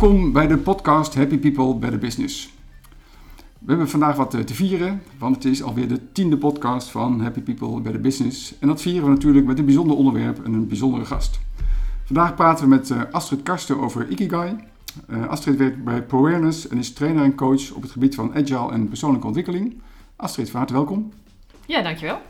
Welkom bij de podcast Happy People Better Business. We hebben vandaag wat eh, te vieren, want het is alweer de tiende podcast van Happy People Better Business. En dat vieren we natuurlijk met een bijzonder onderwerp en een bijzondere gast. Vandaag praten we met eh, Astrid Karsten over Ikigai. Uh, Astrid werkt bij ProAwareness en is trainer en coach op het gebied van agile en persoonlijke ontwikkeling. Astrid, van harte welkom. Ja, dankjewel.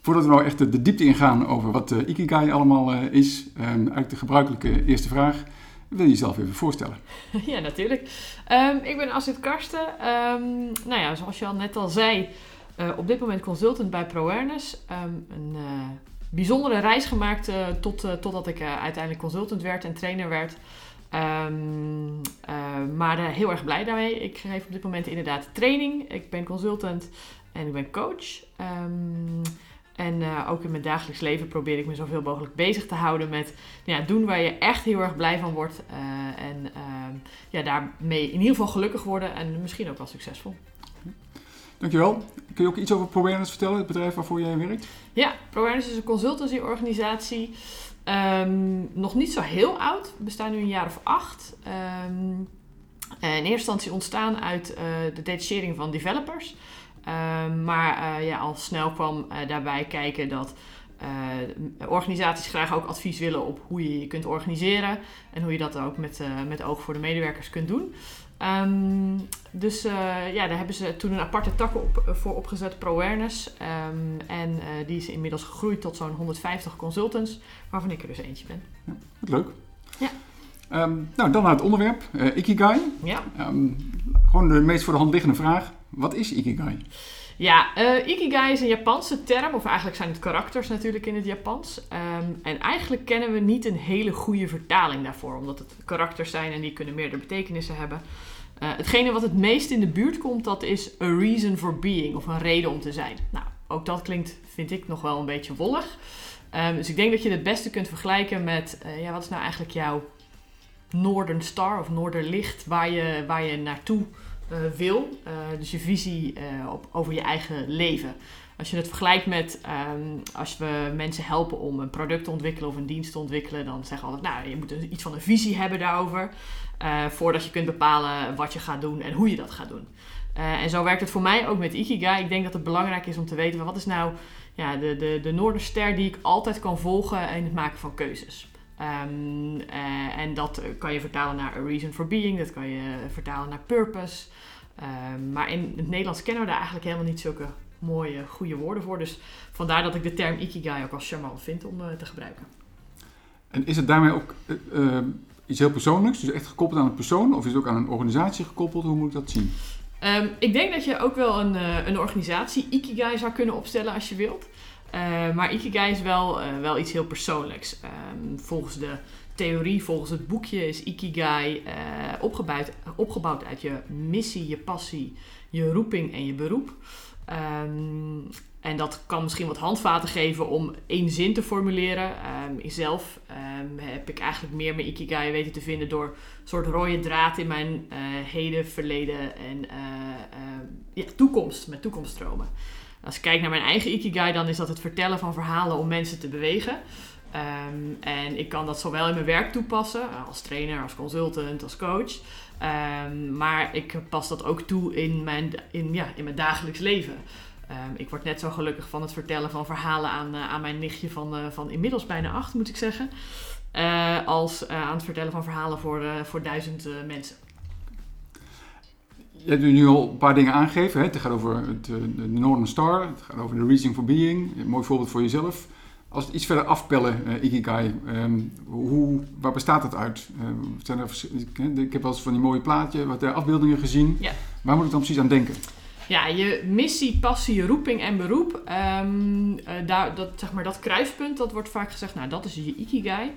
Voordat we nou echt de diepte ingaan over wat Ikigai allemaal is, eigenlijk de gebruikelijke eerste vraag. Wil je jezelf even voorstellen? Ja, natuurlijk. Um, ik ben Astrid Karsten. Um, nou ja, zoals je al net al zei, uh, op dit moment consultant bij ProAwareness. Um, een uh, bijzondere reis gemaakt uh, tot, totdat ik uiteindelijk consultant werd en trainer werd. maar heel erg blij daarmee. Ik geef op dit moment inderdaad training. Ik ben consultant en ik ben coach. En uh, ook in mijn dagelijks leven probeer ik me zoveel mogelijk bezig te houden met ja, doen waar je echt heel erg blij van wordt. Uh, en uh, ja, daarmee in ieder geval gelukkig worden en misschien ook wel succesvol. Dankjewel. Kun je ook iets over ProAwareness vertellen, het bedrijf waarvoor jij werkt? Ja, ProAwareness is een consultancyorganisatie. Um, nog niet zo heel oud. We bestaan nu een jaar of acht. Um, in eerste instantie ontstaan uit de detachering van developers. Ehm, maar uh, ja, al snel kwam uh, daarbij kijken dat uh, organisaties graag ook advies willen op hoe je je kunt organiseren. En hoe je dat ook met, met oog voor de medewerkers kunt doen. Um, dus ja, daar hebben ze toen een aparte tak op, voor opgezet, ProAwareness. Um, en die is inmiddels gegroeid tot zo'n 150 consultants, waarvan ik er dus eentje ben. Ja, wat leuk. Ja. Um, nou, dan naar het onderwerp, Ikigai. Ja. gewoon de meest voor de hand liggende vraag. Wat is Ikigai? Ja, uh, Ikigai is een Japanse term, of eigenlijk zijn het karakters natuurlijk in het Japans. Um, en eigenlijk kennen we niet een hele goede vertaling daarvoor, omdat het karakters zijn en die kunnen meerdere betekenissen hebben. Uh, hetgene wat het meest in de buurt komt, dat is a reason for being, of een reden om te zijn. Nou, ook dat klinkt, vind ik, nog wel een beetje wollig. Um, dus ik denk dat je het beste kunt vergelijken met, uh, ja, wat is nou eigenlijk jouw Northern Star of Noorderlicht, waar je, waar je naartoe uh, wil. Uh, dus je visie uh, op, over je eigen leven. Als je het vergelijkt met um, als we mensen helpen om een product te ontwikkelen of een dienst te ontwikkelen, dan zeggen we altijd, nou, je moet iets van een visie hebben daarover. voordat je kunt bepalen wat je gaat doen en hoe je dat gaat doen. en zo werkt het voor mij ook met Ikigai. Ik denk dat het belangrijk is om te weten, wat is nou ja, de, de, de Noorderster die ik altijd kan volgen in het maken van keuzes. Um, uh, en dat kan je vertalen naar a reason for being, dat kan je vertalen naar purpose. Um, maar in het Nederlands kennen we daar eigenlijk helemaal niet zulke mooie, goede woorden voor. Dus vandaar dat ik de term Ikigai ook als charmant vind om uh, te gebruiken. En is het daarmee ook uh, iets heel persoonlijks, dus echt gekoppeld aan een persoon, of is het ook aan een organisatie gekoppeld? Hoe moet ik dat zien? Um, ik denk dat je ook wel een, een organisatie Ikigai zou kunnen opstellen als je wilt. Uh, maar Ikigai is wel, uh, wel iets heel persoonlijks. Um, volgens de theorie, volgens het boekje, is Ikigai uh, opgebouwd, opgebouwd uit je missie, je passie, je roeping en je beroep. Um, en dat kan misschien wat handvaten geven om één zin te formuleren. Um, zelf heb ik eigenlijk meer mijn Ikigai weten te vinden door een soort rode draad in mijn heden, verleden en ja, toekomst, met toekomststromen. Als ik kijk naar mijn eigen Ikigai, dan is dat het vertellen van verhalen om mensen te bewegen. Um, en ik kan dat zowel in mijn werk toepassen, als trainer, als consultant, als coach. Um, maar ik pas dat ook toe in mijn, in, ja, in mijn dagelijks leven. Um, ik word net zo gelukkig van het vertellen van verhalen aan, uh, aan mijn nichtje van, uh, van inmiddels bijna acht, moet ik zeggen. Als aan het vertellen van verhalen voor, voor duizend mensen je hebt nu al een paar dingen aangegeven. Hè? Het gaat over het, eh, de Northern Star, het gaat over de Reason for Being. Een mooi voorbeeld voor jezelf. Als het iets verder afpellen, uh, Ikigai, um, hoe, waar bestaat het uit? Uh, zijn er, ik heb wel eens van die mooie plaatje, wat afbeeldingen gezien. Ja. Waar moet ik dan precies aan denken? Ja, je missie, passie, roeping en beroep. Um, daar, dat, zeg maar, dat kruispunt, dat wordt vaak gezegd, nou dat is je Ikigai.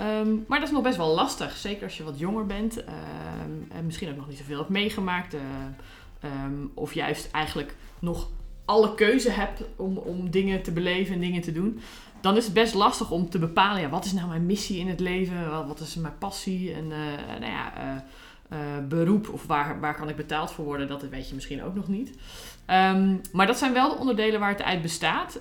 Um, maar dat is nog best wel lastig, zeker als je wat jonger bent um, en misschien ook nog niet zoveel hebt meegemaakt. Um, of juist eigenlijk nog alle keuze hebt om, om dingen te beleven en dingen te doen. Dan is het best lastig om te bepalen, ja, wat is nou mijn missie in het leven? Wat is mijn passie? En uh, nou ja, uh, beroep of waar, waar kan ik betaald voor worden? Dat weet je misschien ook nog niet. maar dat zijn wel de onderdelen waar het uit bestaat.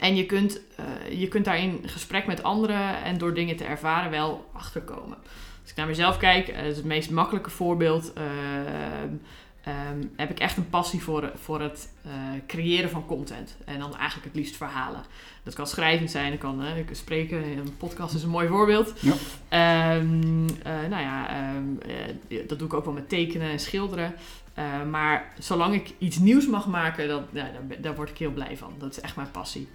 En je kunt, uh, je kunt daar in gesprek met anderen en door dingen te ervaren wel achterkomen. Als ik naar mezelf kijk, dat is het meest makkelijke voorbeeld. ehm, ehm, heb ik echt een passie voor, voor het eh, creëren van content. En dan eigenlijk het liefst verhalen. Dat kan schrijvend zijn, dat kan eh, spreken. Een podcast is een mooi voorbeeld. Ja. Ehm, eh, nou ja, eh, dat doe ik ook wel met tekenen en schilderen. Eh, maar zolang ik iets nieuws mag maken, dat, ja, daar, daar word ik heel blij van. Dat is echt mijn passie.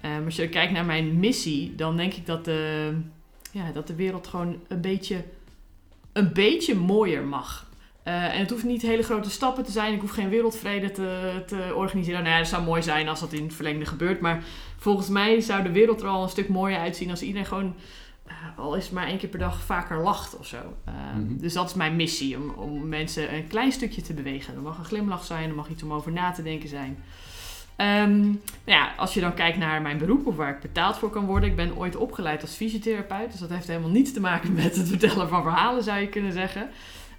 Eh, maar als je kijkt naar mijn missie, dan denk ik dat de, ja, dat de wereld gewoon een beetje, een beetje mooier mag. Eh, en het hoeft niet hele grote stappen te zijn. Ik hoef geen wereldvrede te, te organiseren. Nou ja, het zou mooi zijn als dat in het verlengde gebeurt. Maar volgens mij zou de wereld er al een stuk mooier uitzien als iedereen gewoon, al is het maar één keer per dag, vaker lacht of zo. Eh, Mhm. Dus dat is mijn missie, om, om mensen een klein stukje te bewegen. Er mag een glimlach zijn, er mag iets om over na te denken zijn. Ehm, nou ja, als je dan kijkt naar mijn beroep of waar ik betaald voor kan worden. Ik ben ooit opgeleid als fysiotherapeut. Dus dat heeft helemaal niets te maken met het vertellen van verhalen, zou je kunnen zeggen.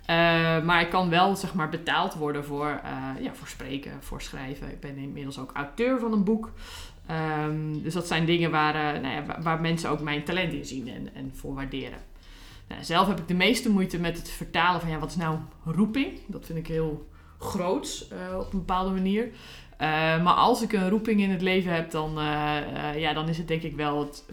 Eh, maar ik kan wel zeg maar, betaald worden voor, eh, ja, voor spreken, voor schrijven. Ik ben inmiddels ook auteur van een boek. Ehm, dus dat zijn dingen waar, eh, nou ja, waar, mensen ook mijn talent in zien en, en voor waarderen. Nou, zelf heb ik de meeste moeite met het vertalen van ja, wat is nou roeping? Dat vind ik heel groots eh, op een bepaalde manier. Eh, maar als ik een roeping in het leven heb, dan, ja, dan is het denk ik wel het,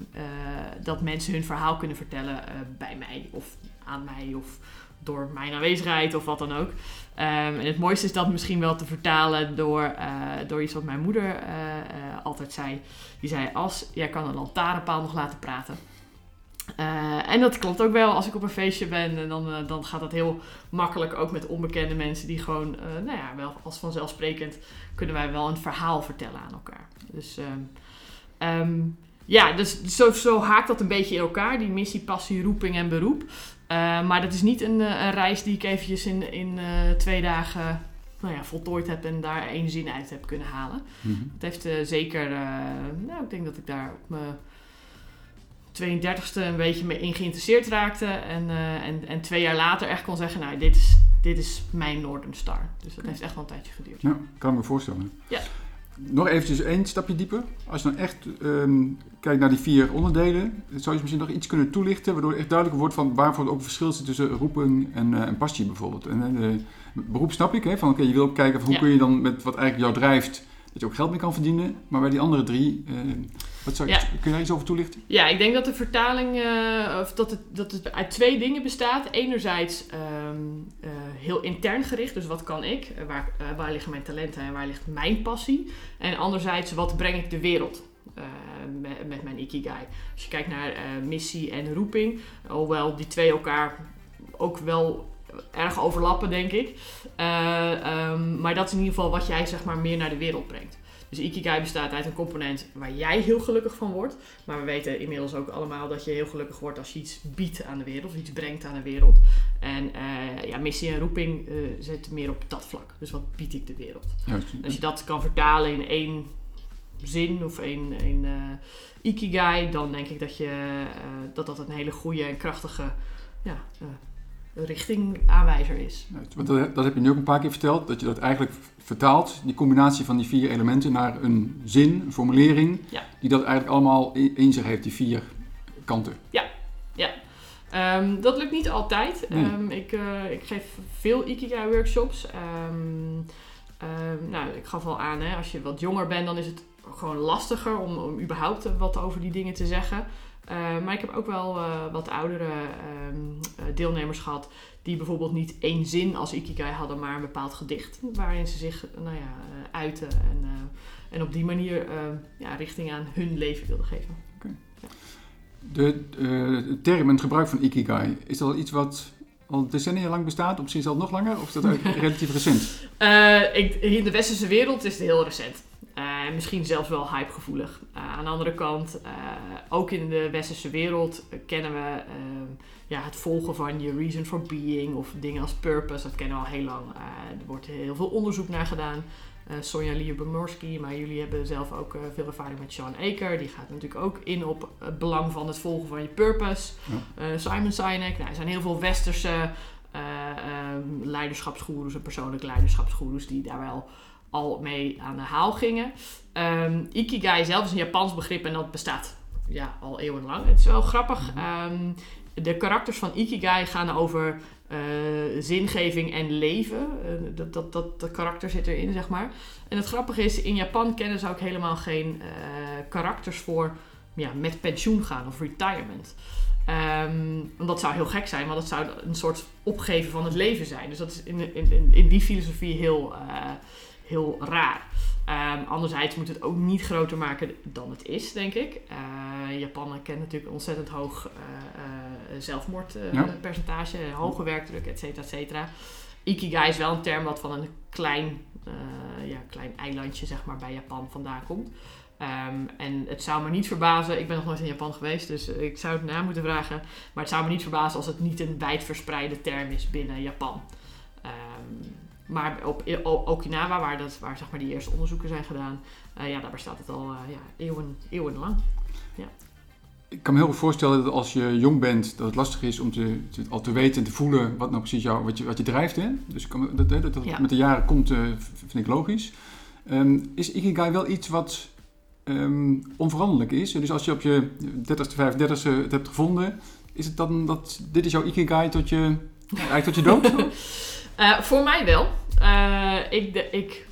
dat mensen hun verhaal kunnen vertellen bij mij of aan mij of door mijn aanwezigheid of wat dan ook. Ehm, en het mooiste is dat misschien wel te vertalen door, eh, door iets wat mijn moeder eh, eh, altijd zei. Die zei, als jij kan een lantaarnpaal nog laten praten. En dat klopt ook wel. Als ik op een feestje ben, en dan, dan gaat dat heel makkelijk. Ook met onbekende mensen die gewoon, nou ja, wel als vanzelfsprekend kunnen wij wel een verhaal vertellen aan elkaar. Dus ehm, ehm, ja, dus zo, zo haakt dat een beetje in elkaar. Die missie, passie, roeping en beroep. Eh, maar dat is niet een, eh, een reis die ik eventjes in, in eh, twee dagen nou ja, voltooid heb en daar één zin uit heb kunnen halen. Mhm. Het heeft zeker, nou ik denk dat ik daar op mijn 32e een beetje mee in geïnteresseerd raakte. En, en, en twee jaar later echt kon zeggen, nou dit is, dit is mijn Northern Star. Dus dat heeft echt wel een tijdje geduurd. Ja, kan ik me voorstellen. Ja. Nog eventjes één stapje dieper. Als je dan echt ehm, kijkt naar die vier onderdelen, zou je misschien nog iets kunnen toelichten, waardoor echt duidelijk wordt van waarvoor ook verschil zit tussen roeping en, en passie bijvoorbeeld. En, eh, beroep snap ik, hè, van oké, je wil ook kijken van hoe Ja. kun je dan met wat eigenlijk jou drijft, dat je ook geld mee kan verdienen. Maar bij die andere drie, eh, wat zou je, Ja. kun je daar iets over toelichten? Ja, ik denk dat de vertaling, eh, of dat het, dat het uit twee dingen bestaat. Enerzijds ehm, eh, heel intern gericht, dus wat kan ik? Waar, waar liggen mijn talenten en waar ligt mijn passie? En anderzijds, wat breng ik de wereld? met, met mijn ikigai. Als je kijkt naar missie en roeping, hoewel die twee elkaar ook wel erg overlappen, denk ik. Eh, ehm, maar dat is in ieder geval wat jij zeg maar meer naar de wereld brengt. Dus Ikigai bestaat uit een component waar jij heel gelukkig van wordt. Maar we weten inmiddels ook allemaal dat je heel gelukkig wordt als je iets biedt aan de wereld, of iets brengt aan de wereld. En eh, ja, missie en roeping eh zit meer op dat vlak. Dus wat bied ik de wereld? Juist. Als je dat kan vertalen in één zin of één, één Ikigai, dan denk ik dat, je, dat dat een hele goede en krachtige ja, richtingaanwijzer is. Juist. Want dat, heb je nu ook een paar keer verteld, dat je dat eigenlijk vertaalt, die combinatie van die vier elementen, naar een zin, een formulering, Ja. die dat eigenlijk allemaal in, zich heeft, die vier kanten. Ehm, dat lukt niet altijd. Nee. Ehm, ik, eh, ik geef veel Ikigai-workshops. Ehm, nou, ik gaf al aan, hè, als je wat jonger bent, dan is het gewoon lastiger om, om überhaupt wat over die dingen te zeggen. Eh, maar ik heb ook wel eh, wat oudere ehm, eh, deelnemers gehad die bijvoorbeeld niet één zin als Ikigai hadden, maar een bepaald gedicht waarin ze zich nou ja, uiten en, en op die manier eh, ja, richting aan hun leven wilden geven. De eh, term en het gebruik van Ikigai, is dat al iets wat al decennia lang bestaat, of misschien zelfs nog langer, of is dat eigenlijk relatief recent? Ik, in de westerse wereld is het heel recent. Eh, misschien zelfs wel hypegevoelig. Eh, aan de andere kant, eh, ook in de westerse wereld kennen we eh, ja, het volgen van je reason for being of dingen als purpose. Dat kennen we al heel lang. Er wordt heel veel onderzoek naar gedaan. Eh Sonja Lier-Bomorski, maar jullie hebben zelf ook veel ervaring met Sean Aker. Die gaat natuurlijk ook in op het belang van het volgen van je purpose. Simon Sinek. Nou, er zijn heel veel westerse eh ehm, leiderschapsgoeroes en persoonlijke leiderschapsgoeroes die daar wel al mee aan de haal gingen. Ehm, Ikigai zelf is een Japans begrip en dat bestaat ja, al eeuwenlang. Het is wel grappig. Mhm. Ehm, de karakters van Ikigai gaan over eh, zingeving en leven. Eh, dat, dat, dat, dat karakter zit erin, zeg maar. En het grappige is, in Japan kennen ze ook helemaal geen uh, karakters voor ja, met pensioen gaan of retirement. Um, want dat zou heel gek zijn, want dat zou een soort opgeven van het leven zijn. Dus dat is in, in, in die filosofie heel, heel raar. Um, anderzijds moet het ook niet groter maken dan het is, denk ik. Uh, Japan kent natuurlijk een ontzettend hoog uh, uh, zelfmoordpercentage, ja. hoge werkdruk, et cetera, et cetera. Ikigai is wel een term wat van een klein, ja, klein eilandje zeg maar, bij Japan vandaan komt. Um, en het zou me niet verbazen, ik ben nog nooit in Japan geweest, dus ik zou het na moeten vragen. Maar het zou me niet verbazen als het niet een wijdverspreide term is binnen Japan. Um, maar op Okinawa, waar, dat, waar zeg maar, die eerste onderzoeken zijn gedaan, uh, ja, daar bestaat het al uh, ja, eeuwen, eeuwenlang. Ja. Ik kan me heel goed voorstellen dat als je jong bent, dat het lastig is om te, te, al te weten en te voelen wat nou precies jou, wat je, wat je drijft. Hè? Dus kan, dat, dat, dat ja. met de jaren komt, uh, vind ik logisch. Um, is Ikigai wel iets wat um, onveranderlijk is? Dus als je op je 30ste, 35ste het hebt gevonden, is het dan dat dit is jouw Ikigai tot je, eigenlijk tot je dood? Uh, voor mij wel. Uh, ik, de, ik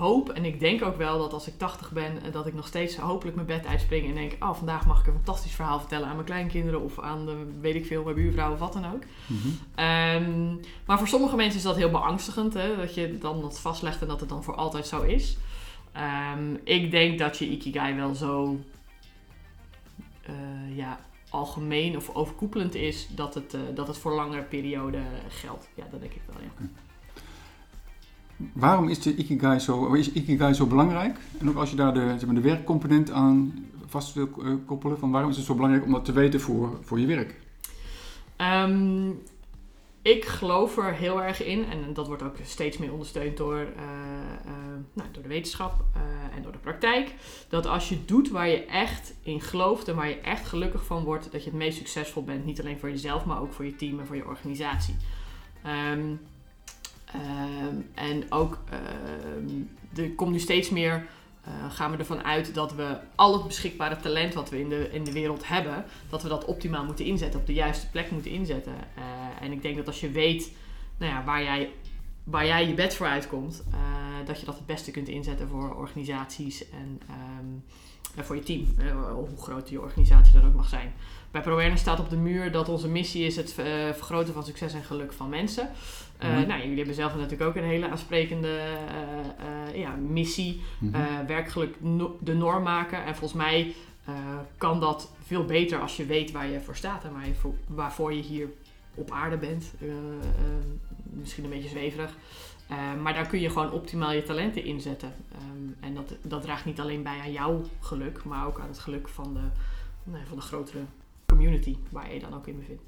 hoop en ik denk ook wel dat als ik 80 ben, dat ik nog steeds hopelijk mijn bed uitspring en denk: Oh, vandaag mag ik een fantastisch verhaal vertellen aan mijn kleinkinderen of aan de, weet ik veel, mijn buurvrouw of wat dan ook. Mm -hmm. um, maar voor sommige mensen is dat heel beangstigend, hè, dat je dan dat vastlegt en dat het dan voor altijd zo is. Um, ik denk dat je Ikigai wel zo. Uh, ja, algemeen of overkoepelend is, dat het, uh, dat het voor langere periode geldt. Ja, dat denk ik wel, ja. Okay. Waarom is, de Ikigai zo, is Ikigai zo belangrijk? En ook als je daar de, zeg maar, de werkcomponent aan vast wil uh, koppelen, van waarom is het zo belangrijk om dat te weten voor, voor je werk? Um, ik geloof er heel erg in, en dat wordt ook steeds meer ondersteund door, uh, uh, nou, door de wetenschap uh, en door de praktijk, dat als je doet waar je echt in gelooft en waar je echt gelukkig van wordt, dat je het meest succesvol bent. Niet alleen voor jezelf, maar ook voor je team en voor je organisatie. Um, um, en ook, er komt nu steeds meer gaan we ervan uit dat we al het beschikbare talent wat we in de, in de wereld hebben, dat we dat optimaal moeten inzetten, op de juiste plek moeten inzetten. En ik denk dat als je weet nou ja, waar, jij, waar jij je bed voor uitkomt, uh, dat je dat het beste kunt inzetten voor organisaties en, um, en voor je team, hoe groot je organisatie dan ook mag zijn. Bij ProAwareness staat op de muur dat onze missie is het vergroten van succes en geluk van mensen. Uh, mm-hmm. nou, jullie hebben zelf natuurlijk ook een hele aansprekende ja, missie. Werkelijk no de norm maken. En volgens mij kan dat veel beter als je weet waar je voor staat en waar je voor, waarvoor je hier op aarde bent. misschien een beetje zweverig. maar daar kun je gewoon optimaal je talenten inzetten. Um, en dat, dat draagt niet alleen bij aan jouw geluk, maar ook aan het geluk van de, nou, van de grotere community waar je dan ook in bevindt.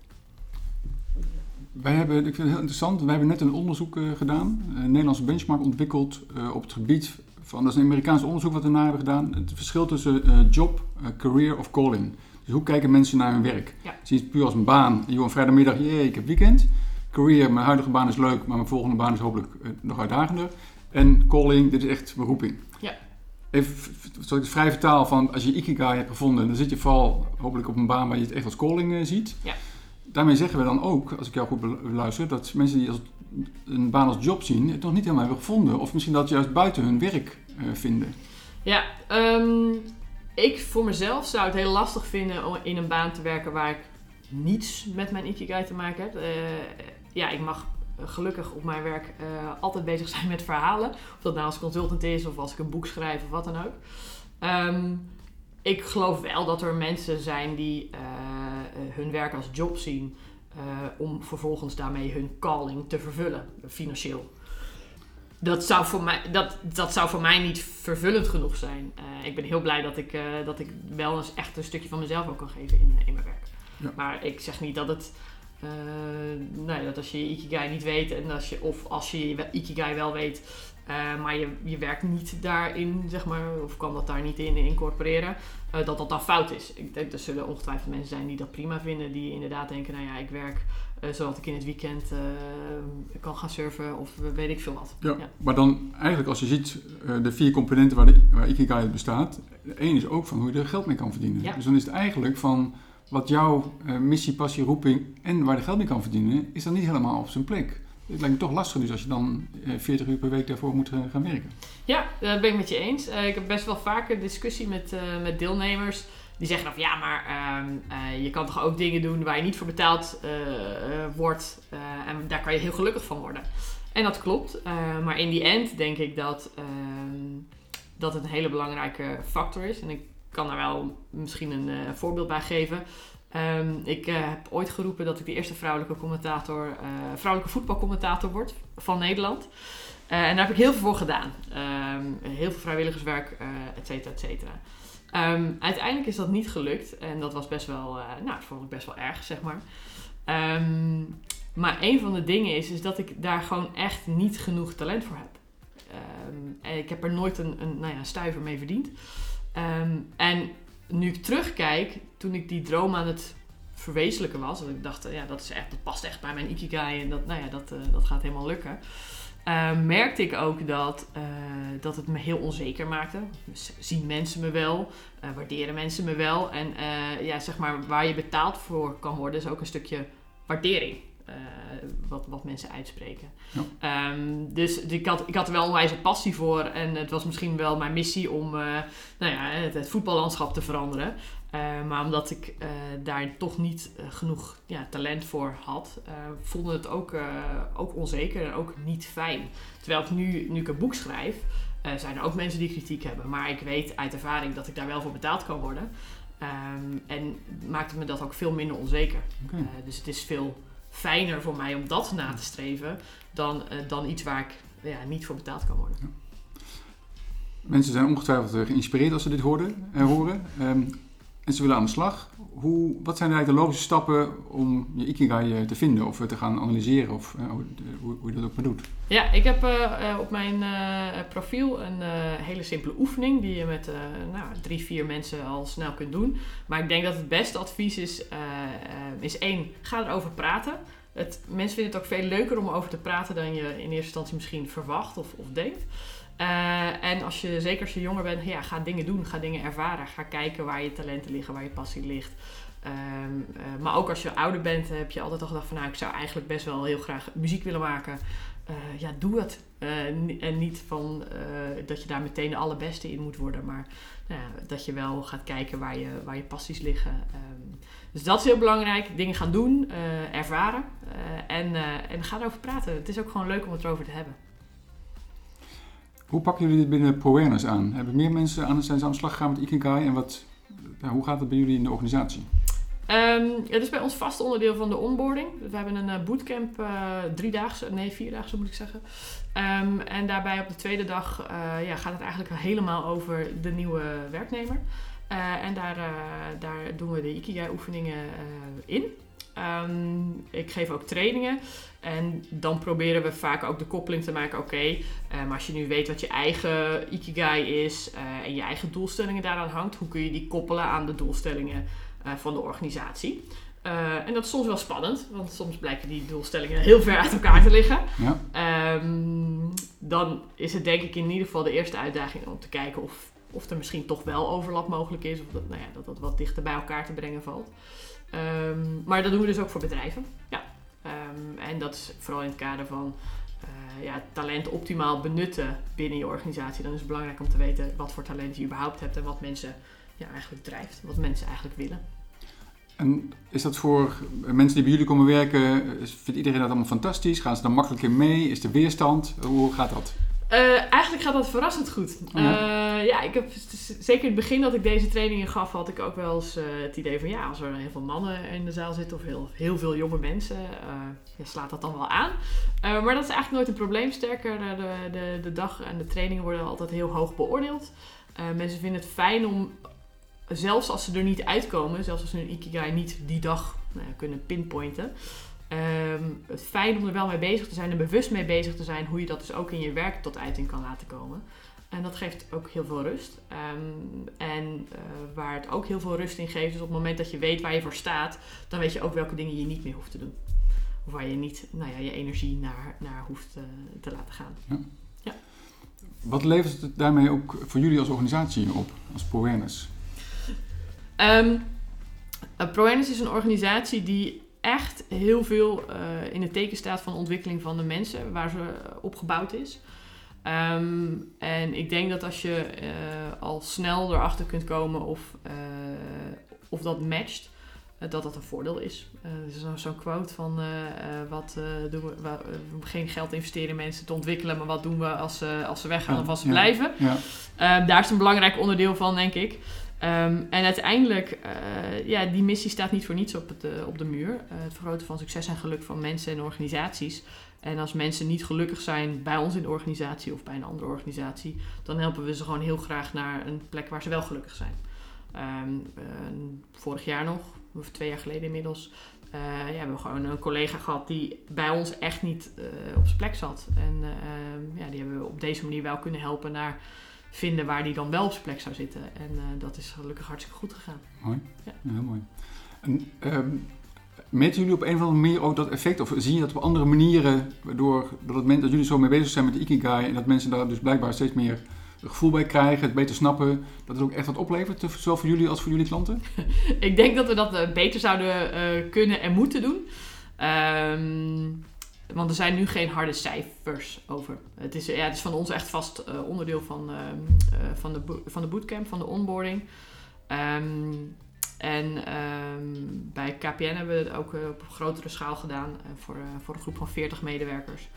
Wij hebben, ik vind het heel interessant, wij hebben net een onderzoek gedaan, een Nederlandse benchmark ontwikkeld op het gebied van, dat is een Amerikaans onderzoek wat we naar hebben gedaan, het verschil tussen job, career of calling. Dus hoe kijken mensen naar hun werk? Ja. Zie je het puur als een baan, je hoort vrijdagmiddag, jee, ik heb weekend. Career, mijn huidige baan is leuk, maar mijn volgende baan is hopelijk nog uitdagender. En calling, dit is echt beroeping. Ja. Even, zoals ik vrij vertaal van, als je Ikigai hebt gevonden, dan zit je vooral hopelijk op een baan waar je het echt als calling ziet. Ja daarmee zeggen we dan ook, als ik jou goed beluister, dat mensen die als, een baan als job zien, het nog niet helemaal hebben gevonden. Of misschien dat juist buiten hun werk uh, vinden. Ja, um, ik voor mezelf zou het heel lastig vinden om in een baan te werken waar ik niets met mijn Ikigai te maken heb. Uh, ja, ik mag gelukkig op mijn werk uh, altijd bezig zijn met verhalen. Of dat nou als consultant is of als ik een boek schrijf of wat dan ook. Um, ik geloof wel dat er mensen zijn die uh, hun werk als job zien om vervolgens daarmee hun calling te vervullen, financieel. Dat zou voor mij, dat, dat zou voor mij niet vervullend genoeg zijn. Uh, ik ben heel blij dat ik, dat ik wel eens echt een stukje van mezelf ook kan geven in, in mijn werk. Ja. Maar ik zeg niet dat het. nee, dat als je je Ikigai niet weet en als je, of als je je Ikigai wel weet, maar je, je werkt niet daarin, zeg maar, of kan dat daar niet in incorporeren, dat dat dan fout is. Ik denk, er zullen ongetwijfeld mensen zijn die dat prima vinden, die inderdaad denken, nou ja, ik werk uh, zodat ik in het weekend kan gaan surfen of weet ik veel wat. Ja, ja. maar dan eigenlijk als je ziet de vier componenten waar, de, waar Ikigai bestaat, één is ook van hoe je er geld mee kan verdienen. Ja. Dus dan is het eigenlijk van wat jouw missie, passie, roeping en waar de geld mee kan verdienen, is dan niet helemaal op zijn plek. Het lijkt me toch lastig dus als je dan 40 uur per week daarvoor moet gaan werken. Ja, dat ben ik met je eens. ik heb best wel vaker discussie met, met deelnemers die zeggen dan van ja, maar ehm, je kan toch ook dingen doen waar je niet voor betaald wordt en daar kan je heel gelukkig van worden. En dat klopt. Eh, maar in die end denk ik dat, uh, dat het een hele belangrijke factor is. En ik kan daar wel misschien een uh, voorbeeld bij geven. Um, ik uh, heb ooit geroepen dat ik de eerste vrouwelijke commentator, vrouwelijke voetbalcommentator word van Nederland. en daar heb ik heel veel voor gedaan. Heel veel vrijwilligerswerk, et cetera, et cetera. Um, uiteindelijk is dat niet gelukt. En dat was best wel, nou, dat vond ik best wel erg, zeg maar. Maar een van de dingen is, is dat ik daar gewoon echt niet genoeg talent voor heb. Um, en ik heb er nooit een, een nou ja, stuiver mee verdiend. En nu ik terugkijk, toen ik die droom aan het verwezenlijken was, dat ik dacht, ja, dat, is echt, dat past echt bij mijn ikigai en dat, nou ja, dat, uh, dat gaat helemaal lukken. Uh, merkte ik ook dat, uh, dat het me heel onzeker maakte. Dus zien mensen me wel? Uh, waarderen mensen me wel? En ja, zeg maar, waar je betaald voor kan worden, is ook een stukje waardering. Wat, wat mensen uitspreken. Ja. Um, dus ik had, ik had er wel een wijze passie voor. En het was misschien wel mijn missie om nou ja, het, het, voetballandschap te veranderen. Uh, maar omdat ik daar toch niet genoeg ja, talent voor had, vond het ook, ook onzeker en ook niet fijn. Terwijl ik nu, nu ik een boek schrijf, zijn er ook mensen die kritiek hebben. Maar ik weet uit ervaring dat ik daar wel voor betaald kan worden. Um, en maakte me dat ook veel minder onzeker. Okay. dus het is veel fijner voor mij om dat na te streven dan, dan iets waar ik ja, niet voor betaald kan worden. Ja. Mensen zijn ongetwijfeld geïnspireerd als ze dit hoorden, horen. Um, en ze willen aan de slag. Hoe, wat zijn eigenlijk de logische stappen om je Ikigai eh, te vinden of te gaan analyseren of uh, hoe, hoe, je dat ook maar doet? Ja, ik heb op mijn profiel een hele simpele oefening die je met nou, drie, vier mensen al snel kunt doen. Maar ik denk dat het beste advies is, is één, ga erover praten. Het, mensen vinden het ook veel leuker om over te praten dan je in eerste instantie misschien verwacht of, of denkt. Uh, en als je, zeker als je jonger bent, ja, ga dingen doen, ga dingen ervaren. Ga kijken waar je talenten liggen, waar je passie ligt. Um, uh, maar ook als je ouder bent, heb je altijd al gedacht van nou, ik zou eigenlijk best wel heel graag muziek willen maken. Uh, ja, doe het. en niet van dat je daar meteen de allerbeste in moet worden, maar nou dat je wel gaat kijken waar je, waar je passies liggen. Um, dus dat is heel belangrijk. Dingen gaan doen, ervaren en, en ga erover praten. Het is ook gewoon leuk om het erover te hebben. Hoe pakken jullie dit binnen ProAwareness aan? Hebben meer mensen aan, zijn aan de slag gegaan met Ikigai en wat, ja, hoe gaat het bij jullie in de organisatie? Um, het is bij ons vast onderdeel van de onboarding. We hebben een uh, bootcamp, uh, driedaagse, nee vierdaagse moet ik zeggen. Um, en daarbij op de tweede dag uh, ja, gaat het eigenlijk helemaal over de nieuwe werknemer. en daar, daar doen we de Ikigai oefeningen in. Um, ik geef ook trainingen. En dan proberen we vaak ook de koppeling te maken. Oké, okay, um, als je nu weet wat je eigen ikigai is uh, en je eigen doelstellingen daaraan hangt, hoe kun je die koppelen aan de doelstellingen uh, van de organisatie? Uh, en dat is soms wel spannend, want soms blijken die doelstellingen heel ver uit elkaar te liggen. Ja. Um, dan is het denk ik in ieder geval de eerste uitdaging om te kijken of, of er misschien toch wel overlap mogelijk is. Of dat, nou ja, dat dat wat dichter bij elkaar te brengen valt. Um, maar dat doen we dus ook voor bedrijven. Ja. Um, en dat is vooral in het kader van uh, ja, talent optimaal benutten binnen je organisatie. Dan is het belangrijk om te weten wat voor talent je überhaupt hebt en wat mensen ja, eigenlijk drijft. Wat mensen eigenlijk willen. En is dat voor mensen die bij jullie komen werken, vindt iedereen dat allemaal fantastisch? Gaan ze dan makkelijk in mee? Is er weerstand? Hoe gaat dat? Uh, eigenlijk gaat dat verrassend goed. Uh, ja, ik heb zeker in het begin dat ik deze trainingen gaf, had ik ook wel eens uh, het idee van ja, als er heel veel mannen in de zaal zitten of heel, heel veel jonge mensen, ja, slaat dat dan wel aan. maar dat is eigenlijk nooit een probleem. Sterker, de, de, de dag en de trainingen worden altijd heel hoog beoordeeld. mensen vinden het fijn om, zelfs als ze er niet uitkomen, zelfs als ze hun ikigai niet die dag nou kunnen pinpointen, Um, het fijn om er wel mee bezig te zijn en bewust mee bezig te zijn hoe je dat dus ook in je werk tot uiting kan laten komen. En dat geeft ook heel veel rust. Um, en uh, waar het ook heel veel rust in geeft, is op het moment dat je weet waar je voor staat, dan weet je ook welke dingen je niet meer hoeft te doen. Of waar je niet nou ja, je energie naar, naar hoeft uh, te laten gaan. Ja. ja. Wat levert het daarmee ook voor jullie als organisatie op, als ProAwareness? Um, Uh, ProEnnis is een organisatie die echt heel veel uh, in het teken staat van de ontwikkeling van de mensen waar ze op gebouwd is. Um, en ik denk dat als je uh, al snel erachter kunt komen of, uh, of dat matcht, dat dat een voordeel is. er is zo'n zo quote van wat doen we, we, geen geld investeren in mensen te ontwikkelen, maar wat doen we als, ze als ze weggaan of als ze ja, blijven. Ja. Ehm, daar is een belangrijk onderdeel van, denk ik. Um, en uiteindelijk, uh, ja, die missie staat niet voor niets op, het, uh, op de muur. Uh, het vergroten van succes en geluk van mensen en organisaties. En als mensen niet gelukkig zijn bij ons in de organisatie of bij een andere organisatie, dan helpen we ze gewoon heel graag naar een plek waar ze wel gelukkig zijn. Um, vorig jaar nog, of twee jaar geleden inmiddels, ja, we gewoon een collega gehad die bij ons echt niet op zijn plek zat. En ehm, ja, die hebben we op deze manier wel kunnen helpen naar vinden waar die dan wel op zijn plek zou zitten. En uh, dat is gelukkig hartstikke goed gegaan. Mooi, ja. ja heel mooi. En, um, meten jullie op een of andere manier ook dat effect? Of zie je dat op andere maniren, waardoor dat, het, dat jullie zo mee bezig zijn met de Ikigai en dat mensen daar dus blijkbaar steeds meer gevoel bij krijgen, het beter snappen, dat het ook echt wat oplevert, zowel voor jullie als voor jullie klanten? Ik denk dat we dat uh, beter zouden uh, kunnen en moeten doen. Um, want er zijn nu geen harde cijfers over. Het is, ja, het is van ons echt vast uh, onderdeel van, uh, uh, van, de van de bootcamp, van de onboarding. Um, en um, bij KPN hebben we het ook op grotere schaal gedaan voor, voor een groep van 40 medewerkers.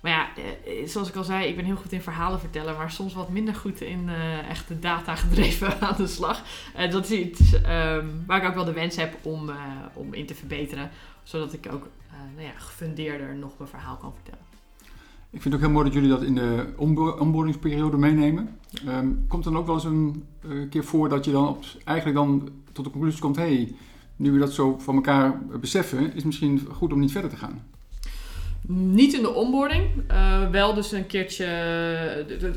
Maar ja, zoals ik al zei, ik ben heel goed in verhalen vertellen, maar soms wat minder goed in echte data gedreven aan de slag. dat is iets waar ik ook wel de wens heb om, om in te verbeteren, zodat ik ook nou ja, gefundeerder nog mijn verhaal kan vertellen. Ik vind het ook heel mooi dat jullie dat in de onboardingsperiode meenemen. Um, komt dan ook wel eens een uh, keer voor dat je dan op, eigenlijk dan tot de conclusie komt... hé, hey, nu we dat zo van elkaar beseffen, is het misschien goed om niet verder te gaan? Niet in de onboarding, uh, wel dus een keertje.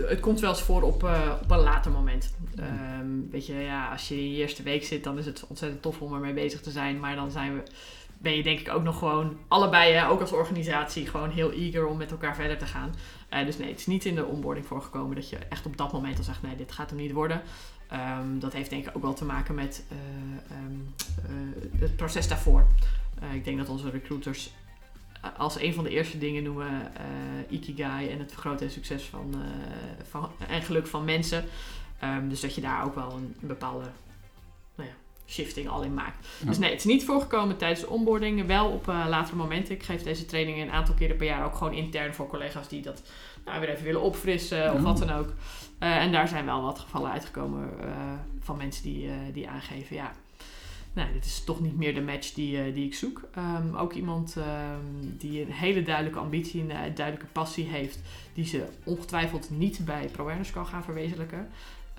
Het komt wel eens voor op, uh, op een later moment. Um, weet je, ja, als je in je eerste week zit, dan is het ontzettend tof om ermee bezig te zijn. Maar dan zijn we ben je denk ik ook nog gewoon allebei, hè, ook als organisatie, gewoon heel eager om met elkaar verder te gaan. Dus nee, het is niet in de onboarding voorgekomen dat je echt op dat moment al zegt, nee, dit gaat hem niet worden. Um, dat heeft denk ik ook wel te maken met uh, het proces daarvoor. ik denk dat onze recruiters als een van de eerste dingen noemen Ikigai en het vergroten en succes van, van, en geluk van mensen. Um, dus dat je daar ook wel een, een bepaalde nou ja, shifting al in maakt. Dus nee, het is niet voorgekomen tijdens de onboarding, wel op uh, latere momenten. Ik geef deze trainingen een aantal keren per jaar ook gewoon intern voor collega's die dat nou, weer even willen opfrissen of wat dan ook. Uh, en daar zijn wel wat gevallen uitgekomen uh, van mensen die, die aangeven, ja, nou, dit is toch niet meer de match die, die ik zoek. Um, ook iemand um, die een hele duidelijke ambitie, een duidelijke passie heeft, die ze ongetwijfeld niet bij ProAwareness kan gaan verwezenlijken.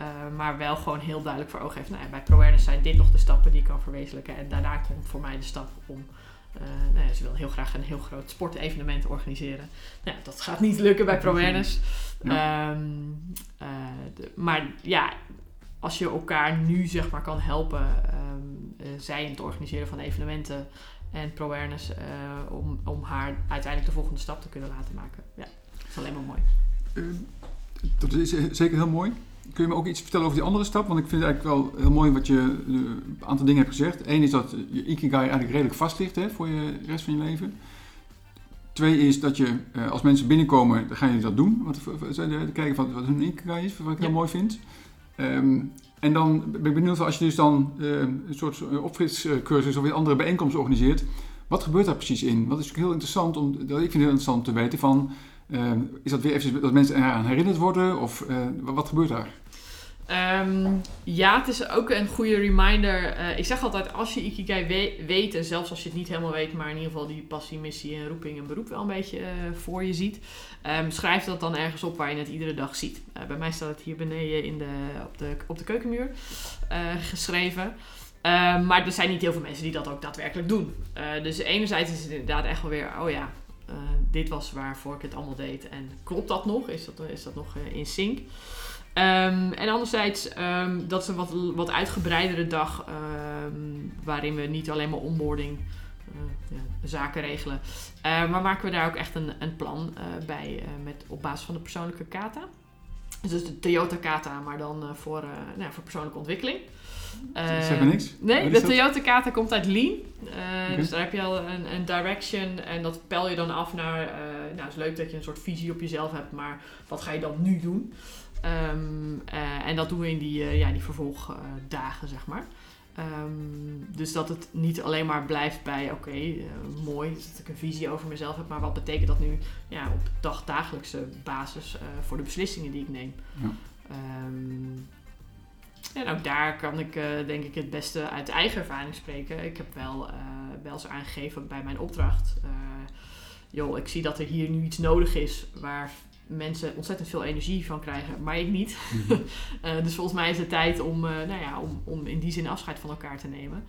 Uh, maar wel gewoon heel duidelijk voor ogen heeft. Nou, bij ProAwareness zijn dit nog de stappen die ik kan verwezenlijken. En daarna komt voor mij de stap om. Uh, nou ja, ze wil heel graag een heel groot sportevenement organiseren. Nou, dat gaat niet lukken bij. Ja. Um, uh, maar ja, als je elkaar nu zeg maar kan helpen, um, zij in het organiseren van evenementen en ProAwareness, om, om haar uiteindelijk de volgende stap te kunnen laten maken. Ja, dat is alleen maar mooi. dat is zeker heel mooi. Kun je me ook iets vertellen over die andere stap? Want ik vind het eigenlijk wel heel mooi wat je een aantal dingen hebt gezegd. Eén is dat je Ikigai eigenlijk redelijk vast ligt hè, voor je rest van je leven. Twee is dat je, als mensen binnenkomen, dan ga je dat doen. Wat, kijken van wat hun Ikigai is, wat ik heel mooi vind. Um, en dan ben ik benieuwd, als je dus dan uh, een soort opfriscursus of weer andere bijeenkomsten organiseert, wat gebeurt daar precies in? Wat is heel interessant, om, ik vind het heel interessant te weten van, uh, is dat weer even dat mensen eraan herinnerd worden of uh, wat gebeurt daar? Um, ja, het is ook een goede reminder. Uh, ik zeg altijd, als je Ikigai we weet, en zelfs als je het niet helemaal weet, maar in ieder geval die passie, missie en roeping en beroep wel een beetje uh, voor je ziet, um, schrijf dat dan ergens op waar je het iedere dag ziet. Uh, bij mij staat het hier beneden in de, op, de, op de keukenmuur geschreven. Uh, maar er zijn niet heel veel mensen die dat ook daadwerkelijk doen. Dus enerzijds is het inderdaad echt wel weer, oh ja, dit was waarvoor ik het allemaal deed. En klopt dat nog? Is dat, is dat nog in sync? Um, en anderzijds, um, dat is een wat, wat uitgebreidere dag um, waarin we niet alleen maar onboarding uh, ja, zaken regelen. Uh, maar maken we daar ook echt een, een plan uh, bij met, op basis van de persoonlijke kata. Dus de Toyota kata, maar dan voor, nou, voor persoonlijke ontwikkeling. Zeg maar niks? Nee, de? Toyota Kata komt uit Lean. Eh. Dus daar heb je al een, een direction en dat pel je dan af naar... eh, nou, het is leuk dat je een soort visie op jezelf hebt, maar wat ga je dan nu doen? Ehm, eh, en dat doen we in die, eh, ja, die vervolgdagen, zeg maar. Ehm, dus dat het niet alleen maar blijft bij, oké, eh, mooi dus dat ik een visie over mezelf heb, maar wat betekent dat nu ja, op dagdagelijkse basis voor de beslissingen die ik neem? Ja. Ehm, en ook daar kan ik denk ik het beste uit eigen ervaring spreken. Ik heb wel, wel eens aangegeven bij mijn opdracht. joh, ik zie dat er hier nu iets nodig is waar mensen ontzettend veel energie van krijgen, maar ik niet. Mhm. Eh, dus volgens mij is het tijd om, eh, nou ja, om, om in die zin afscheid van elkaar te nemen.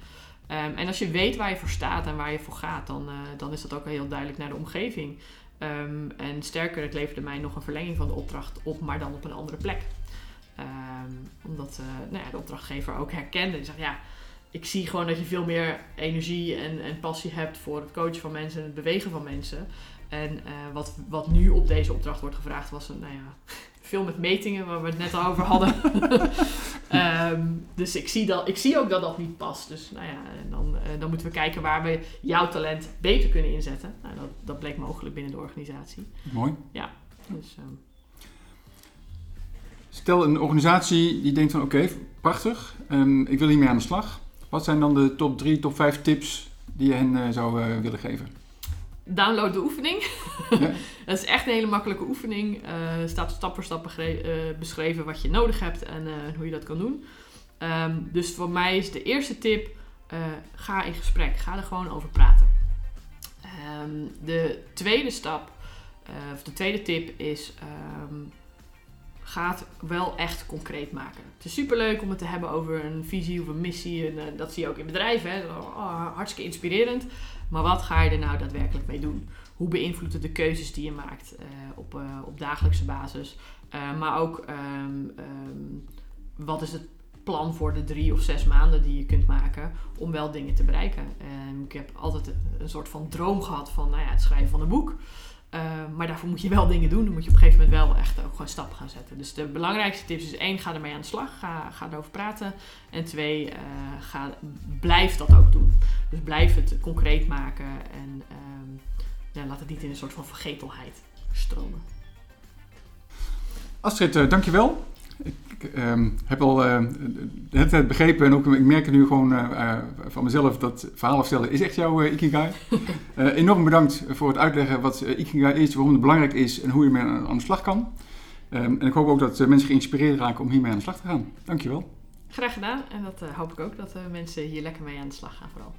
Ehm, en als je weet waar je voor staat en waar je voor gaat, dan, eh, dan is dat ook heel duidelijk naar de omgeving. Ehm, en sterker, het leverde mij nog een verlenging van de opdracht op, maar dan op een andere plek. Ehm, omdat nou ja, de opdrachtgever ook herkende. Die zegt, ja, ik zie gewoon dat je veel meer energie en, en passie hebt voor het coachen van mensen en het bewegen van mensen. En eh, wat, wat nu op deze opdracht wordt gevraagd was, een, nou ja, veel met metingen, waar we het net al over hadden. Ehm, dus ik zie, dat, ik zie ook dat dat niet past. Dus nou ja, dan, eh, dan moeten we kijken waar we jouw talent beter kunnen inzetten. Nou, dat, dat bleek mogelijk binnen de organisatie. Mooi. Dus, ehm, Stel een organisatie die denkt van oké, prachtig, ik wil hiermee aan de slag. Wat zijn dan de top 3, top 5 tips die je hen eh, zou willen geven? Download de oefening. Ja. dat is echt een hele makkelijke oefening. Eh, Er staat stap voor stap eh, beschreven wat je nodig hebt en eh, hoe je dat kan doen. Ehm, dus voor mij is de eerste tip, eh, ga in gesprek. Ga er gewoon over praten. Ehm, de tweede stap, eh, of de tweede tip is, ehm, ga het wel echt concreet maken. Het is superleuk om het te hebben over een visie of een missie. En, eh, dat zie je ook in bedrijven. Hè. Oh, hartstikke inspirerend. Maar wat ga je er nou daadwerkelijk mee doen? Hoe beïnvloedt het de keuzes die je maakt eh, op, eh, op dagelijkse basis? Maar ook ehm, ehm, wat is het plan voor de drie of zes maanden die je kunt maken om wel dingen te bereiken? En ik heb altijd een soort van droom gehad van nou ja, het schrijven van een boek. Eh, maar daarvoor moet je wel dingen doen. Dan moet je op een gegeven moment wel echt ook gewoon stappen gaan zetten. Dus de belangrijkste tips is één, ga ermee aan de slag. Ga, ga erover praten. En twee, eh, ga, blijf dat ook doen. Dus blijf het concreet maken. En ehm, ja, laat het niet in een soort van vergetelheid stromen. Astrid, eh, dankjewel. Ik, ehm, heb al eh, de hele tijd begrepen en ook ik merk het nu gewoon eh, eh, van mezelf dat verhalen vertellen is echt jouw eh, Ikigai. Eh, enorm bedankt voor het uitleggen wat eh, Ikigai is, waarom het belangrijk is en hoe je ermee aan, aan de slag kan. Ehm, en ik hoop ook dat eh, mensen geïnspireerd raken om hiermee aan de slag te gaan. Dankjewel. Graag gedaan. En dat eh, hoop ik ook dat eh, mensen hier lekker mee aan de slag gaan vooral.